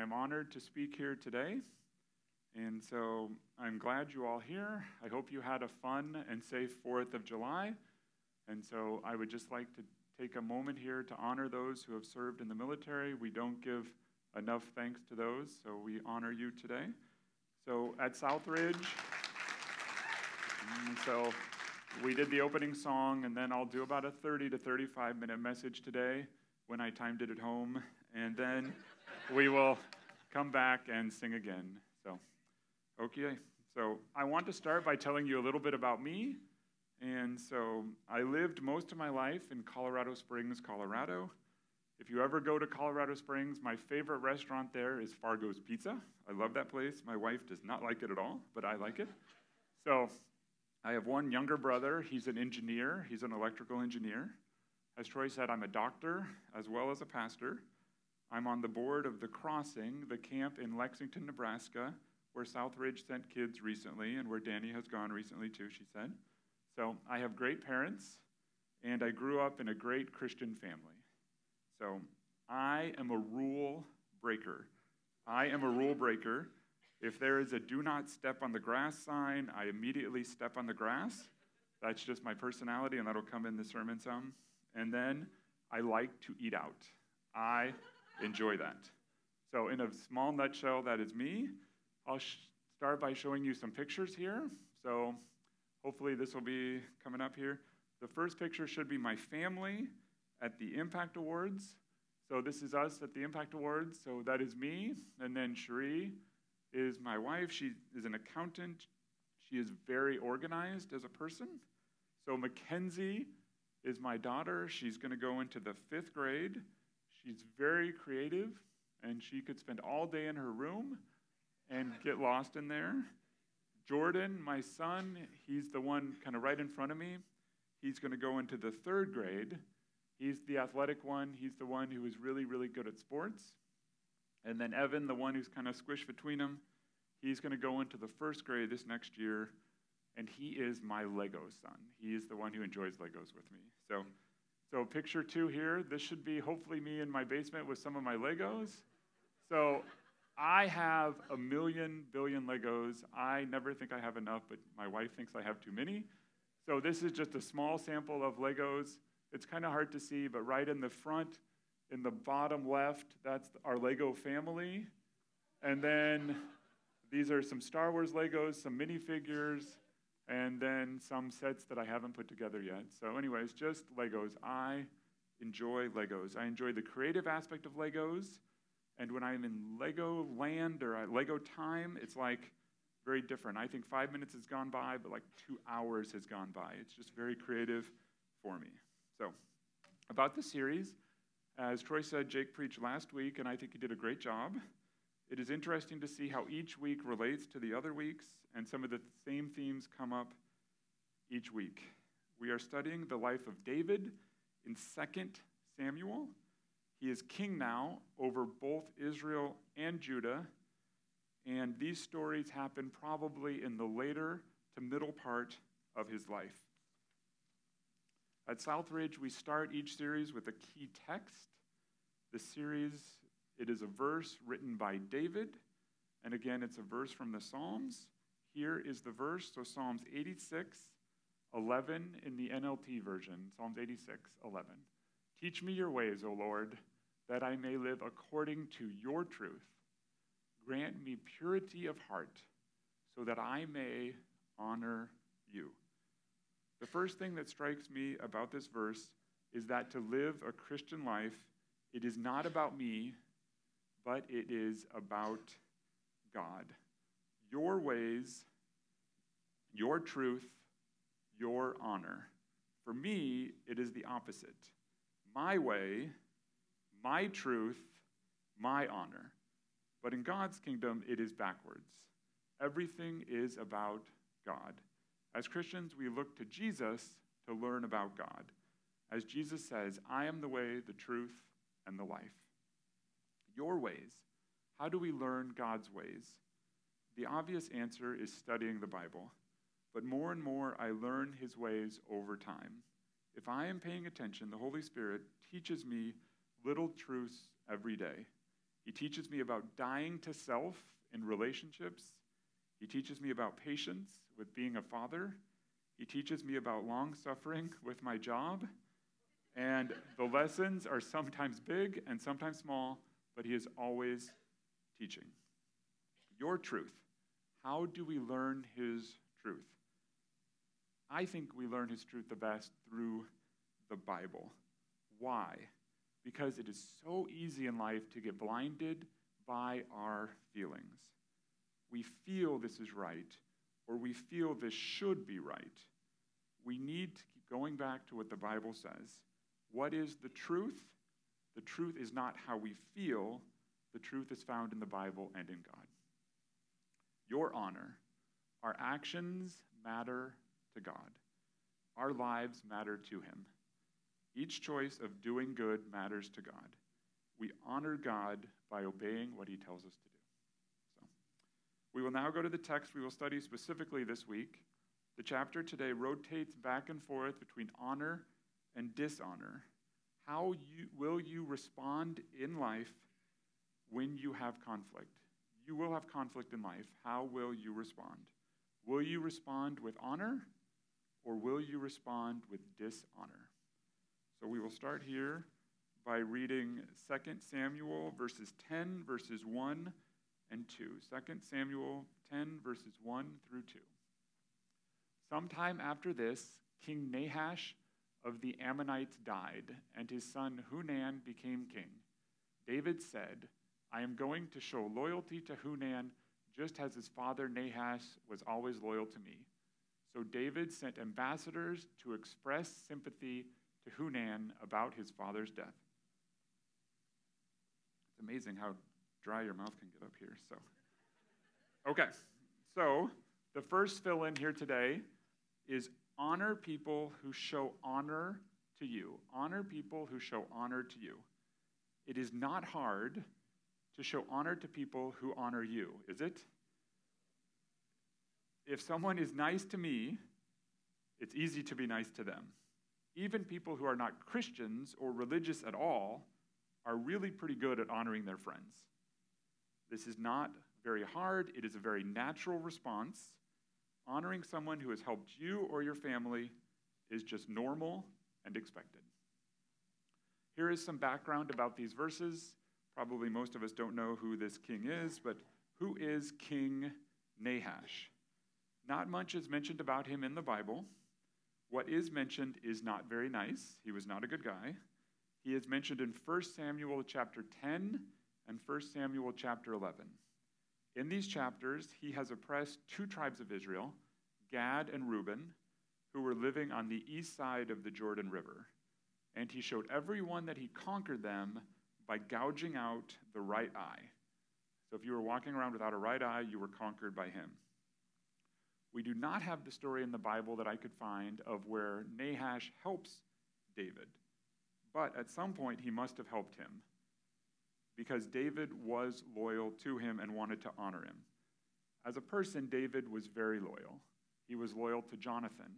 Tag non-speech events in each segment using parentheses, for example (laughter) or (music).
I am honored to speak here today. And so I'm glad you all here. I hope you had a fun and safe 4th of July. And so I would just like to take a moment here to honor those who have served in the military. We don't give enough thanks to those, so we honor you today. So at Southridge, so we did the opening song, and then I'll do about a 30 to 35 minute message today when I timed it at home, and then we will come back and sing again. So, okay. So I want to start by telling you a little bit about me. And so I lived most of my life in Colorado Springs, Colorado. If you ever go to Colorado Springs, my favorite restaurant there is Fargo's Pizza. I love that place. My wife does not like it at all, but I like it. So I have one younger brother. He's an engineer, he's an electrical engineer. As Troy said, I'm a doctor as well as a pastor. I'm on the board of The Crossing, the camp in Lexington, Nebraska, where Southridge sent kids recently and where Danny has gone recently too, she said. So I have great parents, and I grew up in a great Christian family. So I am a rule breaker. I am a rule breaker. If there is a do not step on the grass sign, I immediately step on the grass. That's just my personality, and that'll come in the sermon some. And then I like to eat out. I enjoy that. So, in a small nutshell, that is me. I'll sh- start by showing you some pictures here. So, hopefully, this will be coming up here. The first picture should be my family at the Impact Awards. So, this is us at the Impact Awards. So, that is me. And then Cherie is my wife. She is an accountant. She is very organized as a person. So, Mackenzie is my daughter. She's going to go into the fifth grade. She's very creative, and she could spend all day in her room and get lost in there. Jordan, my son, he's the one kind of right in front of me. He's going to go into the third grade. He's the athletic one. He's the one who is really, really good at sports. And then Evan, the one who's kind of squished between them, he's going to go into the first grade this next year, and he is my Lego son. He is the one who enjoys Legos with me. So, so picture two here. This should be hopefully me in my basement with some of my Legos. So I have a million billion Legos. I never think I have enough, but my wife thinks I have too many. So this is just a small sample of Legos. It's kind of hard to see, but right in the front, in the bottom left, that's our Lego family. And then these are some Star Wars Legos, some minifigures, and then some sets that I haven't put together yet. So, anyways, just Legos. I enjoy Legos. I enjoy the creative aspect of Legos. And when I'm in Lego land or uh, Lego time, it's like very different. I think five minutes has gone by, but like two hours has gone by. It's just very creative for me. So, about the series, as Troy said, Jake preached last week, and I think he did a great job. It is interesting to see how each week relates to the other weeks, and some of the same themes come up each week. We are studying the life of David in 2 Samuel. He is king now over both Israel and Judah, and these stories happen probably in the later to middle part of his life. At Southridge, we start each series with a key text. The series, it is a verse written by David, and again, it's a verse from the Psalms. Here is the verse, so Psalms 86, 11 in the NLT version, Psalms 86, 11. Teach me your ways, O Lord, that I may live according to your truth. Grant me purity of heart, so that I may honor you. The first thing that strikes me about this verse is that to live a Christian life, it is not about me, but it is about God. Your ways, your truth, your honor. For me, it is the opposite. My way, my truth, my honor. But in God's kingdom, it is backwards. Everything is about God. As Christians, we look to Jesus to learn about God. As Jesus says, I am the way, the truth, and the life. Your ways. How do we learn God's ways? The obvious answer is studying the Bible. But more and more, I learn his ways over time. If I am paying attention, the Holy Spirit teaches me little truths every day. He teaches me about dying to self in relationships. He teaches me about patience with being a father. He teaches me about long suffering (laughs) with my job. And the lessons are sometimes big and sometimes small, but he is always teaching. Your truth. How do we learn his truth? I think we learn his truth the best through the Bible. Why? Because it is so easy in life to get blinded by our feelings. We feel this is right, or we feel this should be right. We need to keep going back to what the Bible says. What is the truth? The truth is not how we feel, the truth is found in the Bible and in God. Your honor, our actions matter to God, our lives matter to Him. Each choice of doing good matters to God. We honor God by obeying what He tells us to do. So, we will now go to the text we will study specifically this week. The chapter today rotates back and forth between honor and dishonor. How you, will you respond in life when you have conflict? You will have conflict in life. How will you respond? Will you respond with honor or will you respond with dishonor? So we will start here by reading 2 Samuel verses 10, verses 1 and 2. 2 Samuel 10, verses 1 through 2. Sometime after this, King Nahash of the Ammonites died, and his son Hanun became king. David said, I am going to show loyalty to Hanun just as his father Nahash was always loyal to me. So David sent ambassadors to express sympathy to Hanun about his father's death. It's amazing how dry your mouth can get up here. So, okay. So, the first fill in here today is honor people who show honor to you. Honor people who show honor to you. It is not hard to show honor to people who honor you, is it? If someone is nice to me, it's easy to be nice to them even people who are not Christians or religious at all are really pretty good at honoring their friends. This is not very hard, it is a very natural response. Honoring someone who has helped you or your family is just normal and expected. Here is some background about these verses. Probably most of us don't know who this king is, but who is King Nahash? Not much is mentioned about him in the Bible. What is mentioned is not very nice. He was not a good guy. He is mentioned in 1 Samuel chapter 10 and 1 Samuel chapter 11. In these chapters, he has oppressed two tribes of Israel, Gad and Reuben, who were living on the east side of the Jordan River. And he showed everyone that he conquered them by gouging out the right eye. So if you were walking around without a right eye, you were conquered by him. We do not have the story in the Bible that I could find of where Nahash helps David. But at some point, he must have helped him because David was loyal to him and wanted to honor him. As a person, David was very loyal. He was loyal to Jonathan.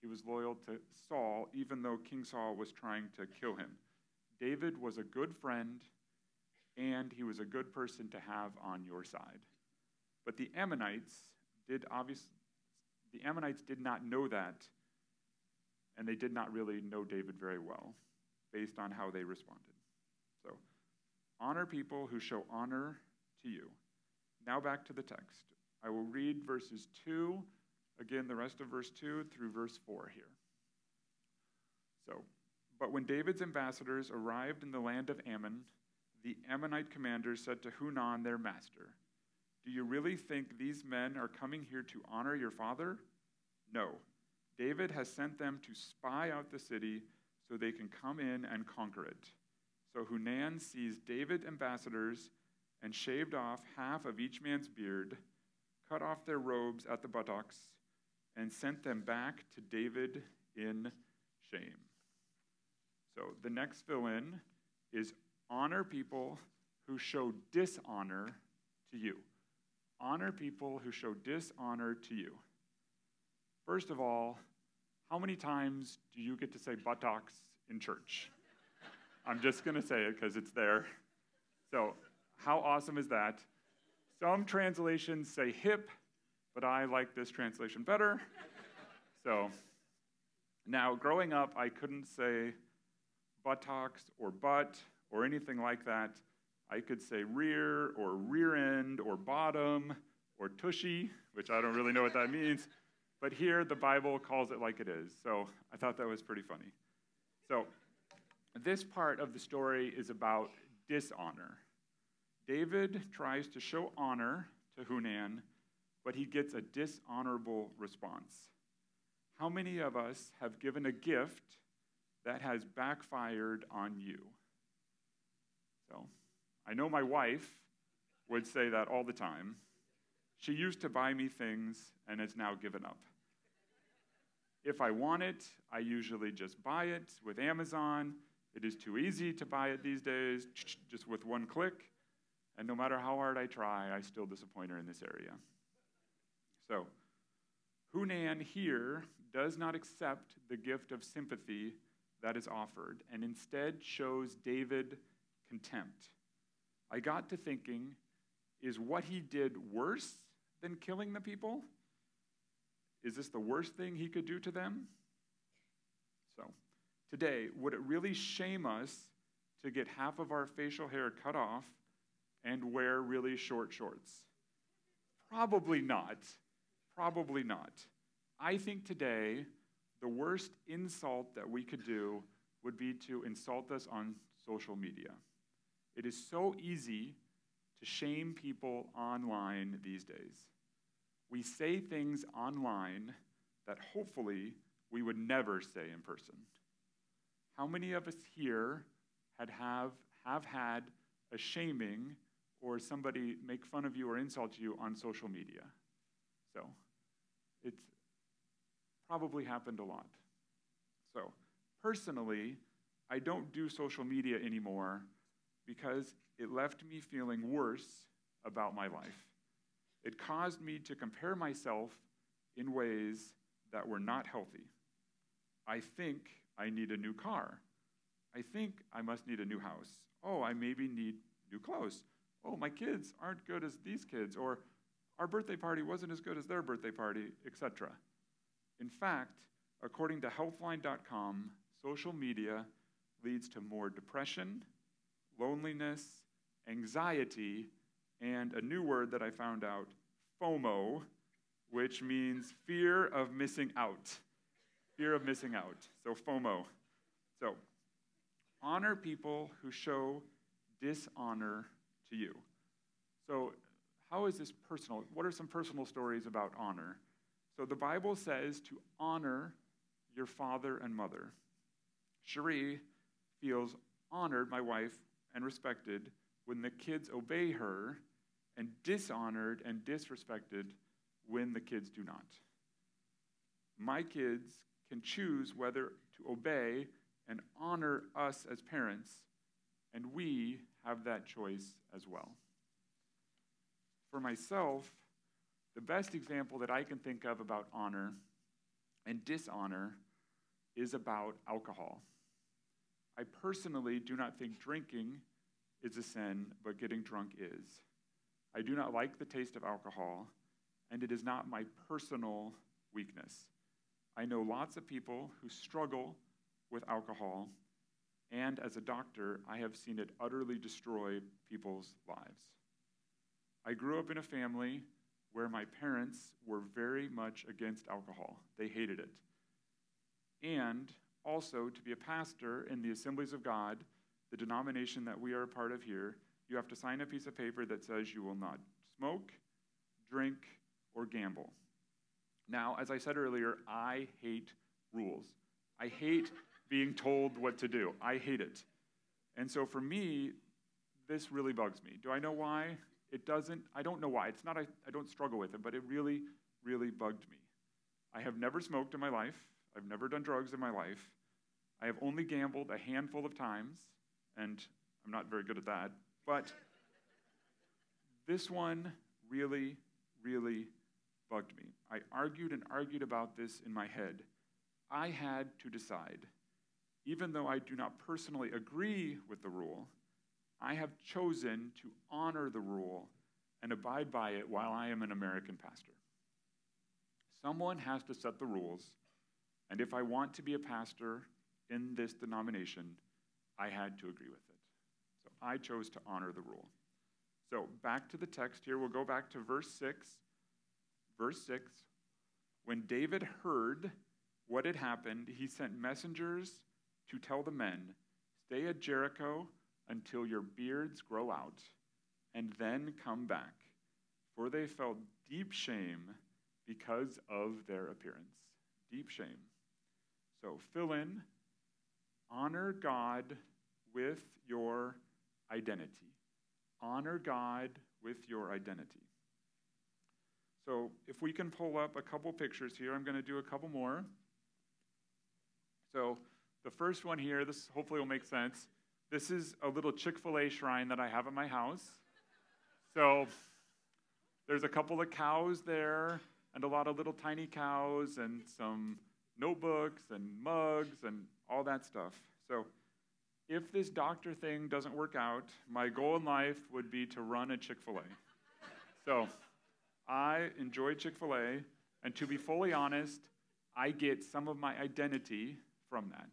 He was loyal to Saul, even though King Saul was trying to kill him. David was a good friend, and he was a good person to have on your side. But the Ammonites did obviously the Ammonites did not know that, and they did not really know David very well based on how they responded. Honor people who show honor to you. Now back to the text. I will read verses 2, again, the rest of verse 2 through verse 4 here. So, but when David's ambassadors arrived in the land of Ammon, the Ammonite commanders said to Hanun, their master, do you really think these men are coming here to honor your father? No. David has sent them to spy out the city so they can come in and conquer it. So Hanun seized David's ambassadors and shaved off half of each man's beard, cut off their robes at the buttocks, and sent them back to David in shame. So the next fill in is honor people who show dishonor to you honor people who show dishonor to you. First of all, how many times do you get to say buttocks in church? I'm just going to say it because it's there. So, how awesome is that? Some translations say hip, but I like this translation better. So, now growing up, I couldn't say buttocks or butt or anything like that. I could say rear or rear end or bottom or tushy, which I don't really know what that means. But here, the Bible calls it like it is. So I thought that was pretty funny. So, this part of the story is about dishonor. David tries to show honor to Hanun, but he gets a dishonorable response. How many of us have given a gift that has backfired on you? So, I know my wife would say that all the time. She used to buy me things and has now given up. If I want it, I usually just buy it with Amazon. It is too easy to buy it these days, (tsk) just with one click. And no matter how hard I try, I still disappoint her in this area. So, Hanun here does not accept the gift of sympathy that is offered and instead shows David contempt. I got to thinking is what he did worse than killing the people? Is this the worst thing he could do to them? So, today, would it really shame us to get half of our facial hair cut off and wear really short shorts? Probably not. Probably not. I think today, the worst insult that we could do would be to insult us on social media. It is so easy to shame people online these days. We say things online that hopefully we would never say in person. How many of us here had have, have had a shaming or somebody make fun of you or insult you on social media? So, it's probably happened a lot. So, personally, I don't do social media anymore because it left me feeling worse about my life. It caused me to compare myself in ways that were not healthy. I think I need a new car. I think I must need a new house. Oh, I maybe need new clothes. Oh, my kids aren't good as these kids, or our birthday party wasn't as good as their birthday party, etc. In fact, according to healthline.com, social media leads to more depression, loneliness, anxiety, and a new word that I found out, FOMO, which means fear of missing out. Fear of missing out. So, FOMO. So, honor people who show dishonor to you. So, how is this personal? What are some personal stories about honor? So, the Bible says to honor your father and mother. Cherie feels honored, my wife, and respected when the kids obey her, and dishonored and disrespected when the kids do not. My kids can choose whether to obey and honor us as parents, and we have that choice as well. For myself, the best example that I can think of about honor and dishonor is about alcohol. I personally do not think drinking is a sin, but getting drunk is. I do not like the taste of alcohol, and it is not my personal weakness. I know lots of people who struggle with alcohol, and as a doctor, I have seen it utterly destroy people's lives. I grew up in a family where my parents were very much against alcohol, they hated it. And also, to be a pastor in the Assemblies of God, the denomination that we are a part of here, you have to sign a piece of paper that says you will not smoke, drink, or gamble. Now, as I said earlier, I hate rules. I hate being told what to do. I hate it. And so for me, this really bugs me. Do I know why? It doesn't, I don't know why. It's not, I, I don't struggle with it, but it really, really bugged me. I have never smoked in my life. I've never done drugs in my life. I have only gambled a handful of times and I'm not very good at that. But this one really, really bugged me. I argued and argued about this in my head. I had to decide even though I do not personally agree with the rule, I have chosen to honor the rule and abide by it while I am an American pastor. Someone has to set the rules, and if I want to be a pastor in this denomination, I had to agree with it. So I chose to honor the rule. So back to the text here, we'll go back to verse 6. Verse 6 When David heard what had happened, he sent messengers to tell the men, Stay at Jericho until your beards grow out, and then come back. For they felt deep shame because of their appearance. Deep shame. So fill in, honor God with your identity. Honor God with your identity. So if we can pull up a couple pictures here, I'm going to do a couple more. So the first one here, this hopefully will make sense. This is a little Chick fil A shrine that I have at my house. So there's a couple of cows there, and a lot of little tiny cows, and some notebooks and mugs and all that stuff. So if this doctor thing doesn't work out, my goal in life would be to run a Chick fil A. so I enjoy Chick fil A, and to be fully honest, I get some of my identity from that.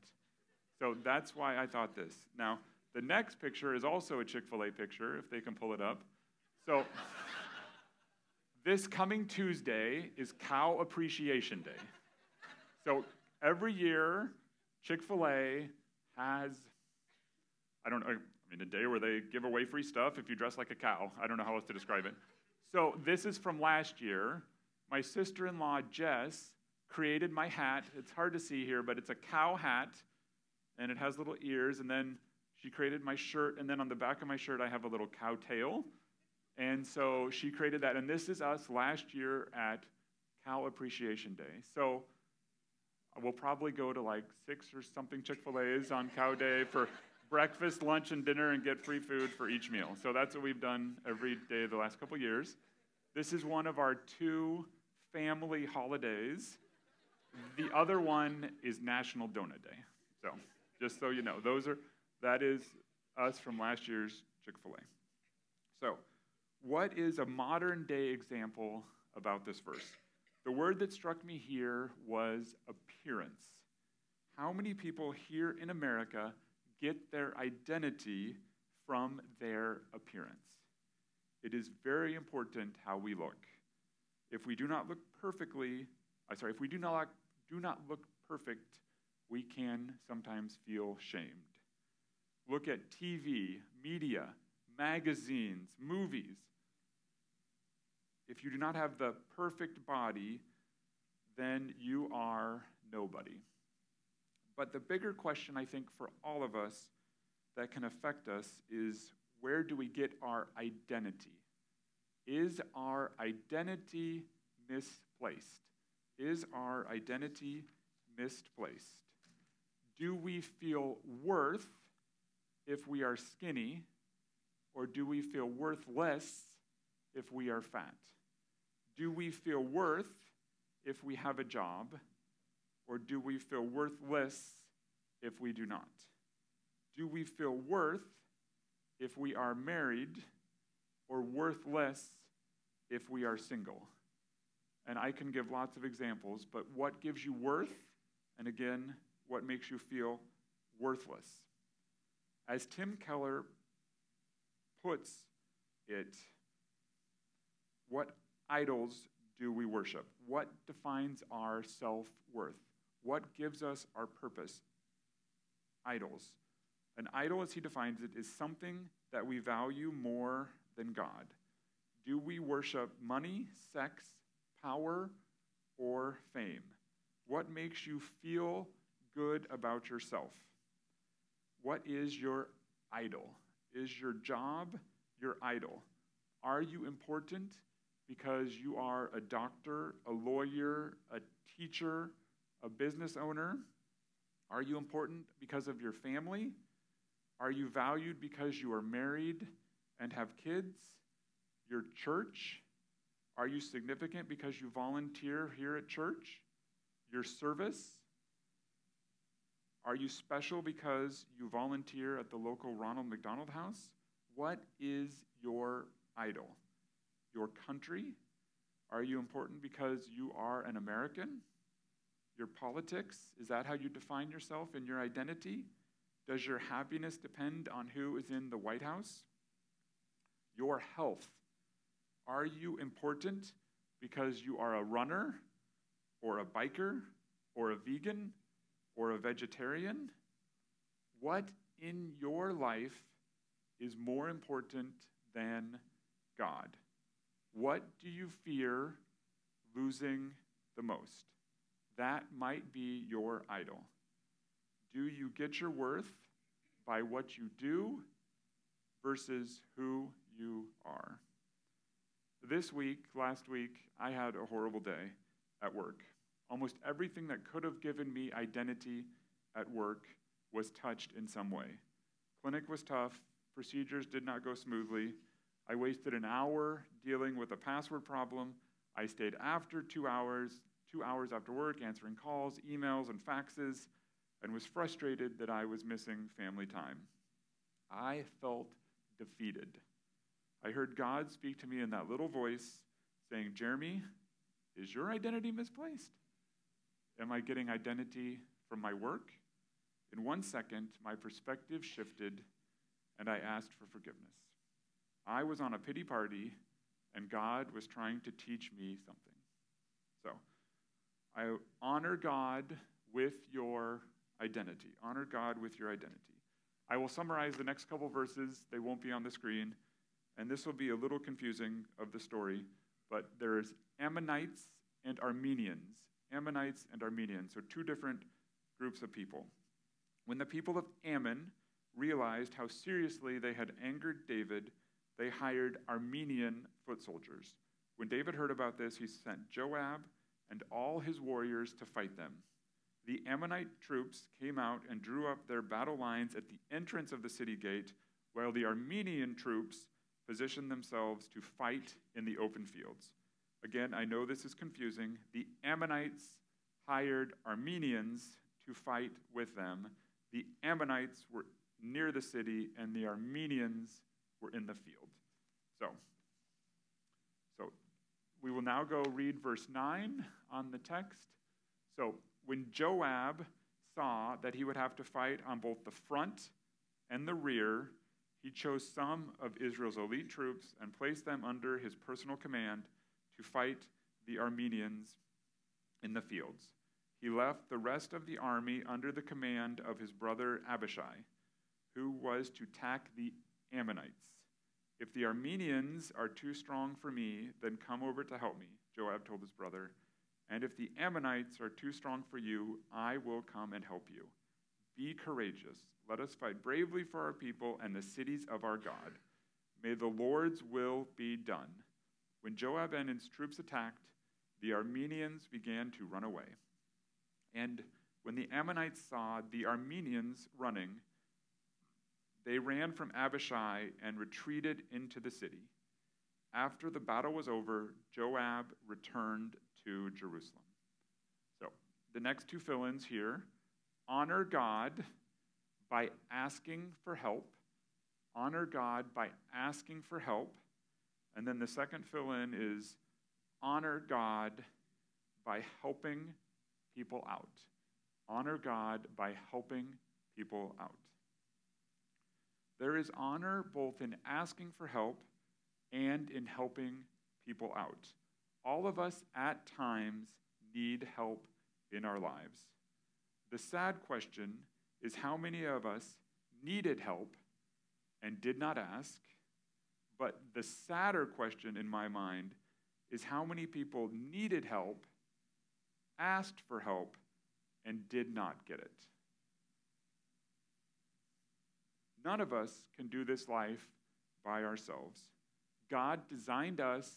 So that's why I thought this. Now, the next picture is also a Chick fil A picture, if they can pull it up. So, (laughs) this coming Tuesday is Cow Appreciation Day. So, every year, Chick fil A has, I don't know, I mean, a day where they give away free stuff if you dress like a cow. I don't know how else to describe it. So, this is from last year. My sister in law, Jess, created my hat. It's hard to see here, but it's a cow hat and it has little ears. And then she created my shirt, and then on the back of my shirt, I have a little cow tail. And so she created that. And this is us last year at Cow Appreciation Day. So we'll probably go to like six or something Chick fil A's on Cow Day for breakfast, lunch, and dinner and get free food for each meal. So that's what we've done every day of the last couple years. This is one of our two family holidays. The other one is National Donut Day. So just so you know. Those are that is us from last year's Chick-fil-A. So, what is a modern day example about this verse? The word that struck me here was appearance. How many people here in America get their identity from their appearance? It is very important how we look. If we do not look perfectly, I'm sorry, if we do not, do not look perfect, we can sometimes feel shamed. Look at TV, media, magazines, movies. If you do not have the perfect body, then you are nobody. But the bigger question, I think, for all of us that can affect us is where do we get our identity? Is our identity misplaced? Is our identity misplaced? Do we feel worth if we are skinny, or do we feel worthless if we are fat? Do we feel worth if we have a job, or do we feel worthless if we do not? Do we feel worth if we are married, or worthless if we are single? And I can give lots of examples, but what gives you worth? And again, what makes you feel worthless. As Tim Keller puts it, what idols do we worship? What defines our self worth? What gives us our purpose? Idols. An idol, as he defines it, is something that we value more than God. Do we worship money, sex, power, or fame? What makes you feel good about yourself? What is your idol? Is your job your idol? Are you important because you are a doctor, a lawyer, a teacher, a business owner? Are you important because of your family? Are you valued because you are married and have kids? Your church? Are you significant because you volunteer here at church? Your service? Are you special because you volunteer at the local Ronald McDonald House? What is your idol? Your country? Are you important because you are an American? Your politics? Is that how you define yourself and your identity? Does your happiness depend on who is in the White House? Your health. Are you important because you are a runner or a biker or a vegan or a vegetarian? What in your life is more important than God? What do you fear losing the most? That might be your idol. Do you get your worth by what you do versus who you are? This week, last week, I had a horrible day at work. Almost everything that could have given me identity at work was touched in some way. Clinic was tough, procedures did not go smoothly. I wasted an hour dealing with a password problem. I stayed after two hours, two hours after work, answering calls, emails, and faxes, and was frustrated that I was missing family time. I felt defeated. I heard God speak to me in that little voice saying, Jeremy, is your identity misplaced? Am I getting identity from my work? In one second, my perspective shifted and I asked for forgiveness. I was on a pity party, and God was trying to teach me something. I honor God with your identity. Honor God with your identity. I will summarize the next couple verses, they won't be on the screen, and this will be a little confusing of the story, but there's Ammonites and Arameans. Ammonites and Arameans, so two different groups of people. When the people of Ammon realized how seriously they had angered David, they hired Aramean foot soldiers. When David heard about this, he sent Joab and all his warriors to fight them. The Ammonite troops came out and drew up their battle lines at the entrance of the city gate, while the Aramean troops positioned themselves to fight in the open fields. Again, I know this is confusing. The Ammonites hired Arameans to fight with them. The Ammonites were near the city, and the Arameans were in the field. So, we will now go read verse 9 on the text. So, when Joab saw that he would have to fight on both the front and the rear, he chose some of Israel's elite troops and placed them under his personal command to fight the Arameans in the fields. He left the rest of the army under the command of his brother Abishai, who was to attack the Ammonites. If the Arameans are too strong for me, then come over to help me, Joab told his brother. And if the Ammonites are too strong for you, I will come and help you. Be courageous. Let us fight bravely for our people and the cities of our God. May the Lord's will be done. When Joab and his troops attacked, the Arameans began to run away. And when the Ammonites saw the Arameans running, they ran from Abishai and retreated into the city. After the battle was over, Joab returned to Jerusalem. So, the next two fill ins here honor God by asking for help. Honor God by asking for help. And then the second fill in is honor God by helping people out. Honor God by helping people out. There is honor both in asking for help and in helping people out. All of us at times need help in our lives. The sad question is how many of us needed help and did not ask? But the sadder question in my mind is how many people needed help, asked for help, and did not get it? None of us can do this life by ourselves. God designed us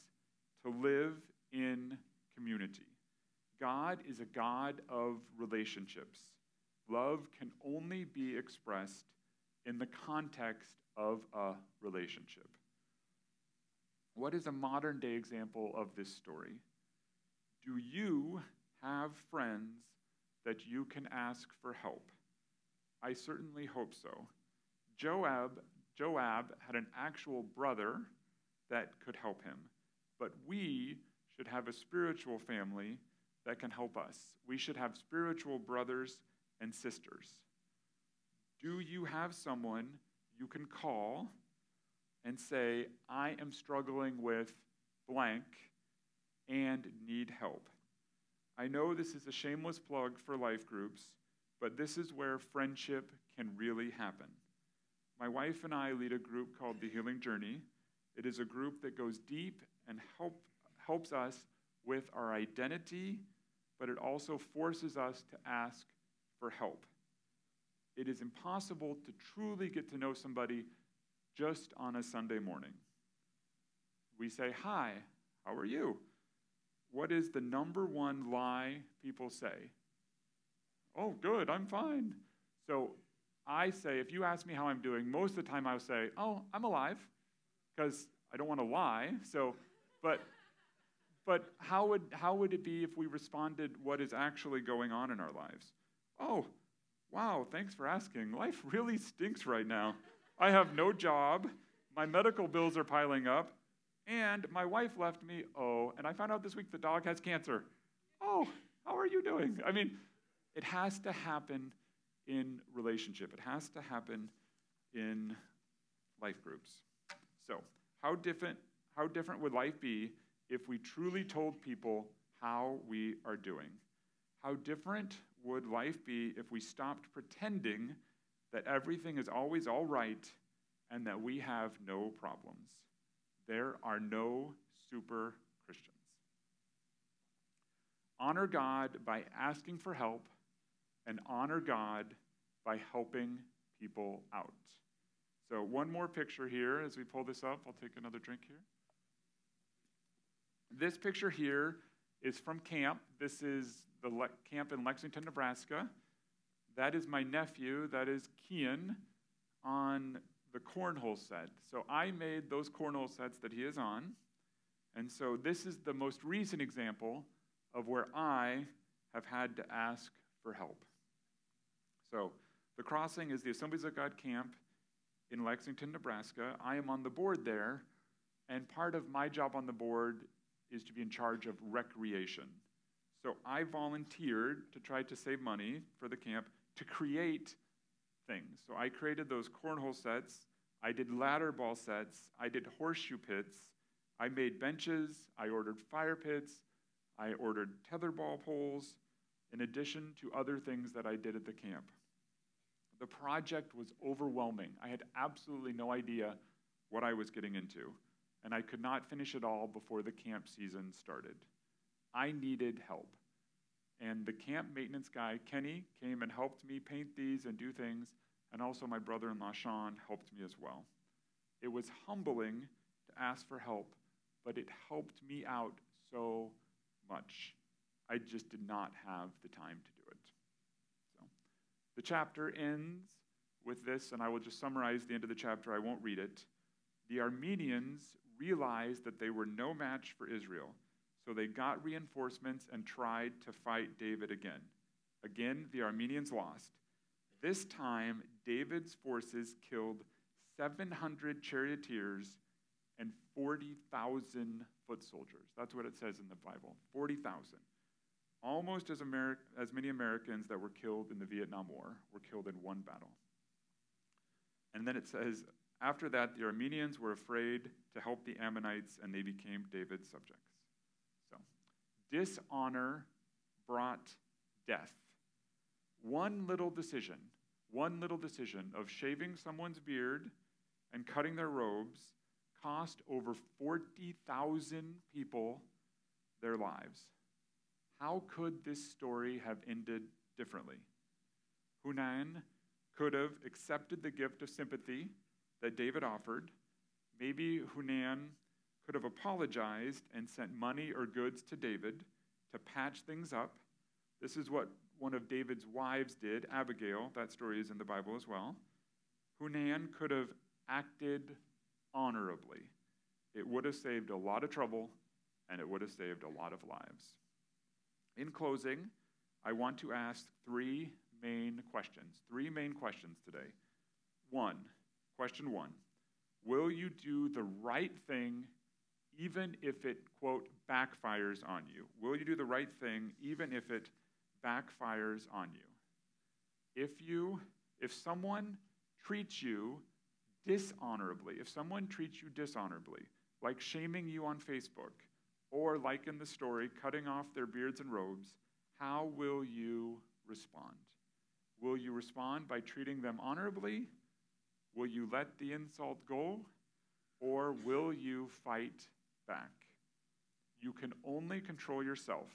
to live in community. God is a God of relationships. Love can only be expressed in the context of a relationship. What is a modern day example of this story? Do you have friends that you can ask for help? I certainly hope so. Joab, Joab had an actual brother that could help him, but we should have a spiritual family that can help us. We should have spiritual brothers and sisters. Do you have someone you can call and say, I am struggling with blank and need help? I know this is a shameless plug for life groups, but this is where friendship can really happen. My wife and I lead a group called The Healing Journey. It is a group that goes deep and help, helps us with our identity, but it also forces us to ask for help. It is impossible to truly get to know somebody just on a Sunday morning. We say, Hi, how are you? What is the number one lie people say? Oh, good, I'm fine. So I say, if you ask me how I'm doing, most of the time I'll say, Oh, I'm alive, because I don't want to lie. So, but but how would, how would it be if we responded what is actually going on in our lives? Oh, wow, thanks for asking. Life really stinks right now. I have no job, my medical bills are piling up, and my wife left me. Oh, and I found out this week the dog has cancer. Oh, how are you doing? I mean, it has to happen in relationship, it has to happen in life groups. So, how different, how different would life be if we truly told people how we are doing? How different would life be if we stopped pretending that everything is always all right and that we have no problems? There are no super Christians. Honor God by asking for help, and honor God by helping people out. So, one more picture here as we pull this up. I'll take another drink here. This picture here is from camp. This is the le- camp in Lexington, Nebraska. That is my nephew, that is Kian, on the cornhole set. So I made those cornhole sets that he is on. And so this is the most recent example of where I have had to ask for help. So the crossing is the Assemblies of God camp in Lexington, Nebraska. I am on the board there, and part of my job on the board is to be in charge of recreation. So I volunteered to try to save money for the camp to create things. So I created those cornhole sets, I did ladder ball sets, I did horseshoe pits, I made benches, I ordered fire pits, I ordered tetherball poles, in addition to other things that I did at the camp. The project was overwhelming. I had absolutely no idea what I was getting into and I could not finish it all before the camp season started. I needed help. And the camp maintenance guy, Kenny, came and helped me paint these and do things, and also my brother in law, Sean, helped me as well. It was humbling to ask for help, but it helped me out so much. I just did not have the time to the chapter ends with this, and I will just summarize the end of the chapter. I won't read it. The Arameans realized that they were no match for Israel. So they got reinforcements and tried to fight David again. Again, the Arameans lost. This time, David's forces killed 700 charioteers and 40,000 foot soldiers. That's what it says in the Bible 40,000. Almost as, Ameri- as many Americans that were killed in the Vietnam War were killed in one battle. And then it says after that, the Arameans were afraid to help the Ammonites, and they became David's subjects. So, dishonor brought death. One little decision, one little decision of shaving someone's beard and cutting their robes cost over 40,000 people their lives. How could this story have ended differently? Hanun could have accepted the gift of sympathy that David offered, maybe Hanun could have apologized and sent money or goods to David to patch things up. This is what one of David's wives did, Abigail. That story is in the Bible as well. Hanun could have acted honorably. It would have saved a lot of trouble and it would have saved a lot of lives. In closing, I want to ask three main questions. Three main questions today. One, question one Will you do the right thing even if it, quote, backfires on you? Will you do the right thing even if it backfires on you? If you, if someone treats you dishonorably, if someone treats you dishonorably, like shaming you on Facebook, or like in the story, cutting off their beards and robes, how will you respond? Will you respond by treating them honorably? Will you let the insult go? Or will you fight back? You can only control yourself.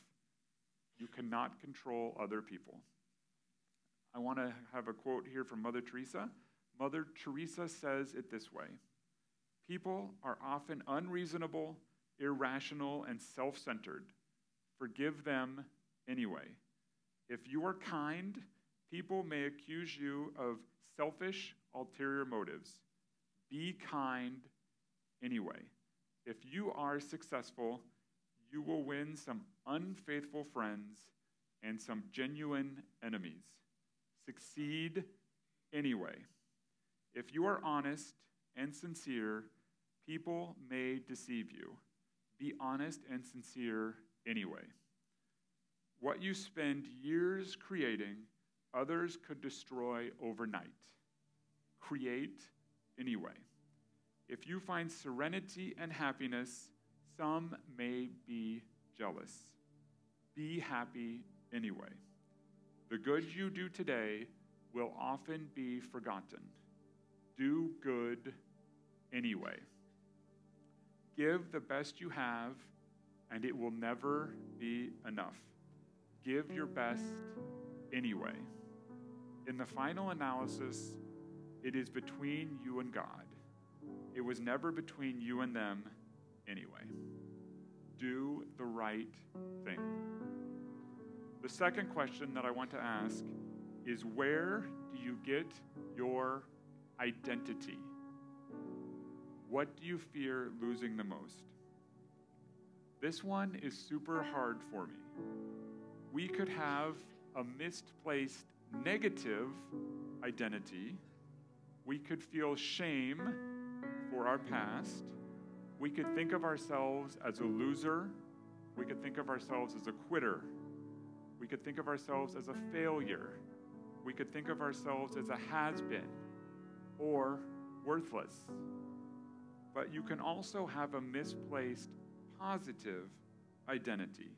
You cannot control other people. I want to have a quote here from Mother Teresa. Mother Teresa says it this way People are often unreasonable, irrational, and self centered. Forgive them anyway. If you are kind, people may accuse you of selfish, ulterior motives. Be kind anyway. If you are successful, you will win some unfaithful friends and some genuine enemies. Succeed anyway. If you are honest and sincere, people may deceive you. Be honest and sincere anyway. What you spend years creating, others could destroy overnight. Create anyway. If you find serenity and happiness, some may be jealous. Be happy anyway. The good you do today will often be forgotten. Do good anyway. Give the best you have, and it will never be enough. Give your best anyway. In the final analysis, it is between you and God. It was never between you and them anyway. Do the right thing. The second question that I want to ask is where do you get your identity? What do you fear losing the most? This one is super hard for me. We could have a misplaced negative identity. We could feel shame for our past. We could think of ourselves as a loser. We could think of ourselves as a quitter. We could think of ourselves as a failure. We could think of ourselves as a has been or worthless. But you can also have a misplaced positive identity.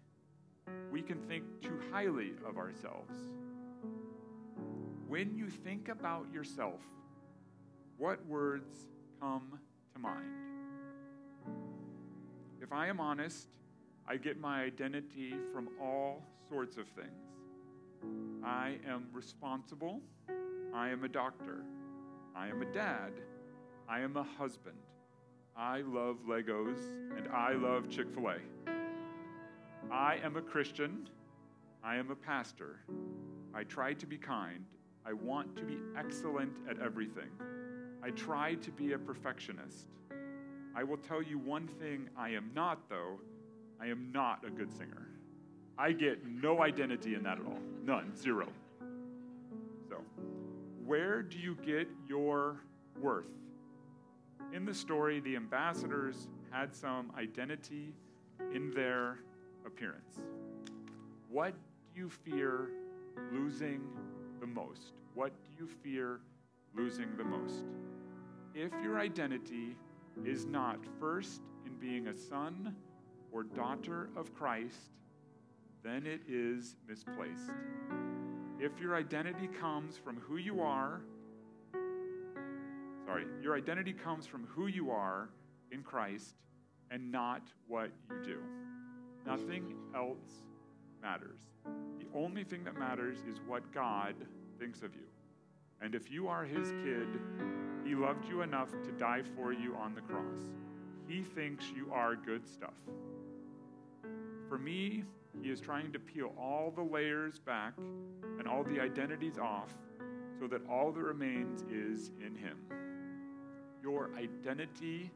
We can think too highly of ourselves. When you think about yourself, what words come to mind. If I am honest, I get my identity from all sorts of things. I am responsible. I am a doctor. I am a dad. I am a husband. I love Legos and I love Chick fil A. I am a Christian. I am a pastor. I try to be kind. I want to be excellent at everything. I try to be a perfectionist. I will tell you one thing I am not, though. I am not a good singer. I get no identity in that at all. None. Zero. So, where do you get your worth? In the story, the ambassadors had some identity in their appearance. What do you fear losing the most? What do you fear losing the most? if your identity is not first in being a son or daughter of Christ, then it is misplaced. If your identity comes from who you are, sorry, your identity comes from who you are in Christ and not what you do. Nothing else matters. The only thing that matters is what God thinks of you. And if you are his kid, he loved you enough to die for you on the cross. He thinks you are good stuff. For me, he is trying to peel all the layers back and all the identities off so that all that remains is in him. Your identity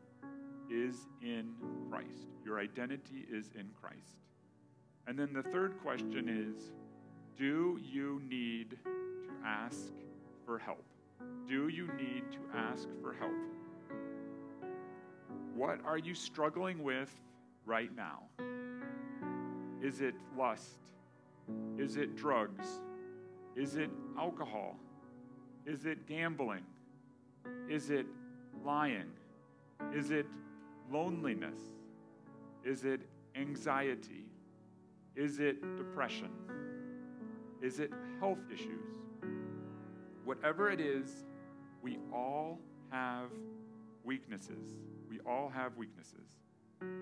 is in Christ. Your identity is in Christ. And then the third question is do you need to ask for help? Do you need to ask for help? What are you struggling with right now? Is it lust? Is it drugs? Is it alcohol? Is it gambling? Is it lying? Is it loneliness? Is it anxiety? Is it depression? Is it health issues? Whatever it is, we all have weaknesses. We all have weaknesses.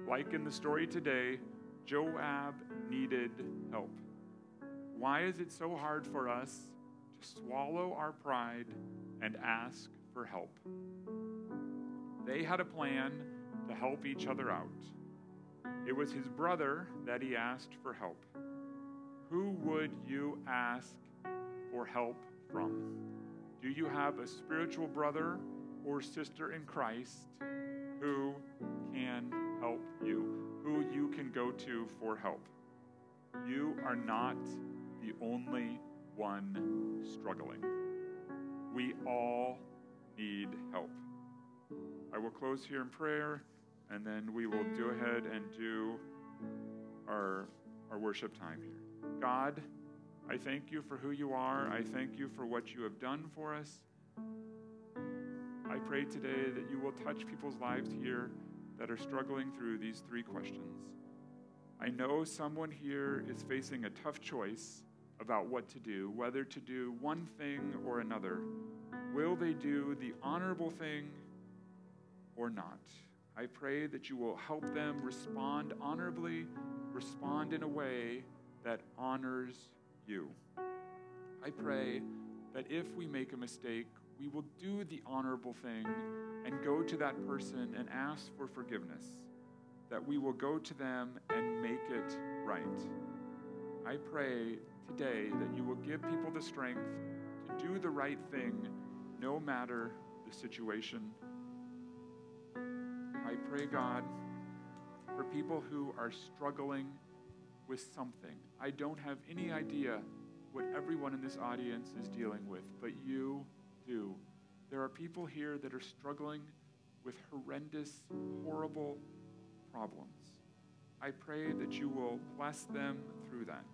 Like in the story today, Joab needed help. Why is it so hard for us to swallow our pride and ask for help? They had a plan to help each other out. It was his brother that he asked for help. Who would you ask for help from? Do you have a spiritual brother or sister in Christ who can help you, who you can go to for help? You are not the only one struggling. We all need help. I will close here in prayer, and then we will go ahead and do our, our worship time here. God, I thank you for who you are. I thank you for what you have done for us. I pray today that you will touch people's lives here that are struggling through these three questions. I know someone here is facing a tough choice about what to do, whether to do one thing or another. Will they do the honorable thing or not. I pray that you will help them respond honorably, respond in a way that honors you. I pray that if we make a mistake, we will do the honorable thing and go to that person and ask for forgiveness, that we will go to them and make it right. I pray today that you will give people the strength to do the right thing no matter the situation I pray, God, for people who are struggling with something. I don't have any idea what everyone in this audience is dealing with, but you do. There are people here that are struggling with horrendous, horrible problems. I pray that you will bless them through that.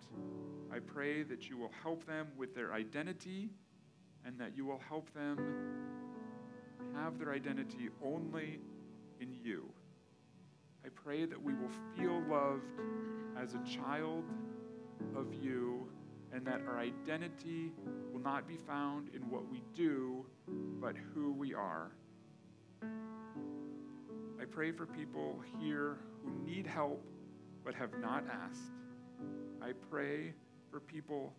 I pray that you will help them with their identity and that you will help them have their identity only in you. I pray that we will feel loved as a child of you and that our identity will not be found in what we do, but who we are. I pray for people here who need help but have not asked. I pray for people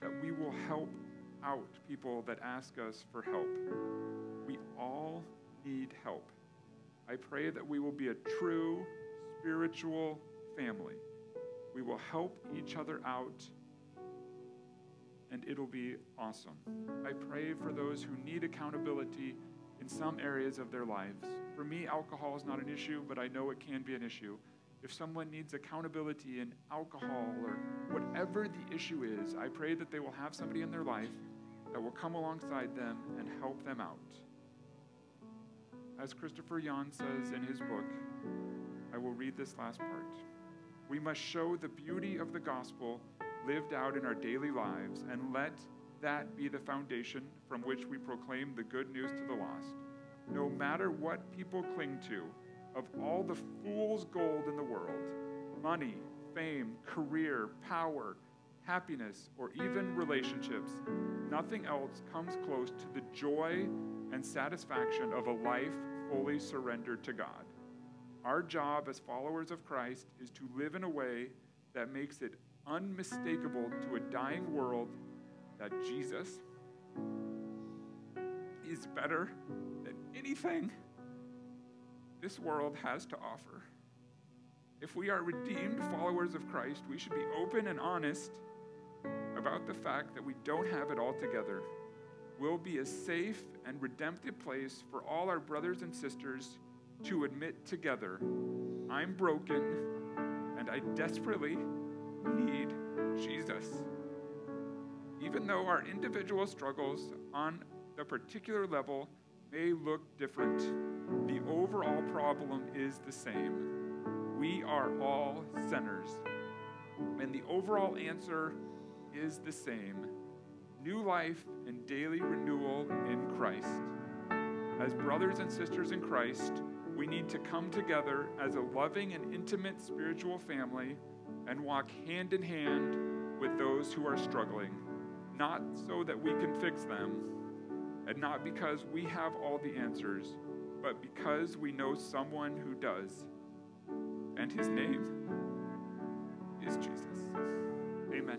that we will help out people that ask us for help. We all need help. I pray that we will be a true spiritual family. We will help each other out, and it'll be awesome. I pray for those who need accountability in some areas of their lives. For me, alcohol is not an issue, but I know it can be an issue. If someone needs accountability in alcohol or whatever the issue is, I pray that they will have somebody in their life that will come alongside them and help them out. As Christopher Yuan says in his book, I will read this last part. We must show the beauty of the gospel lived out in our daily lives and let that be the foundation from which we proclaim the good news to the lost. No matter what people cling to, of all the fool's gold in the world money, fame, career, power, happiness, or even relationships nothing else comes close to the joy and satisfaction of a life fully surrendered to God. Our job as followers of Christ is to live in a way that makes it unmistakable to a dying world that Jesus is better than anything this world has to offer. If we are redeemed followers of Christ, we should be open and honest about the fact that we don't have it all together We'll be as safe and redemptive place for all our brothers and sisters to admit together I'm broken and I desperately need Jesus. even though our individual struggles on the particular level may look different, the overall problem is the same. We are all sinners. And the overall answer is the same new life and daily renewal in Christ. As brothers and sisters in Christ, we need to come together as a loving and intimate spiritual family and walk hand in hand with those who are struggling, not so that we can fix them, and not because we have all the answers, but because we know someone who does. And his name is Jesus. Amen.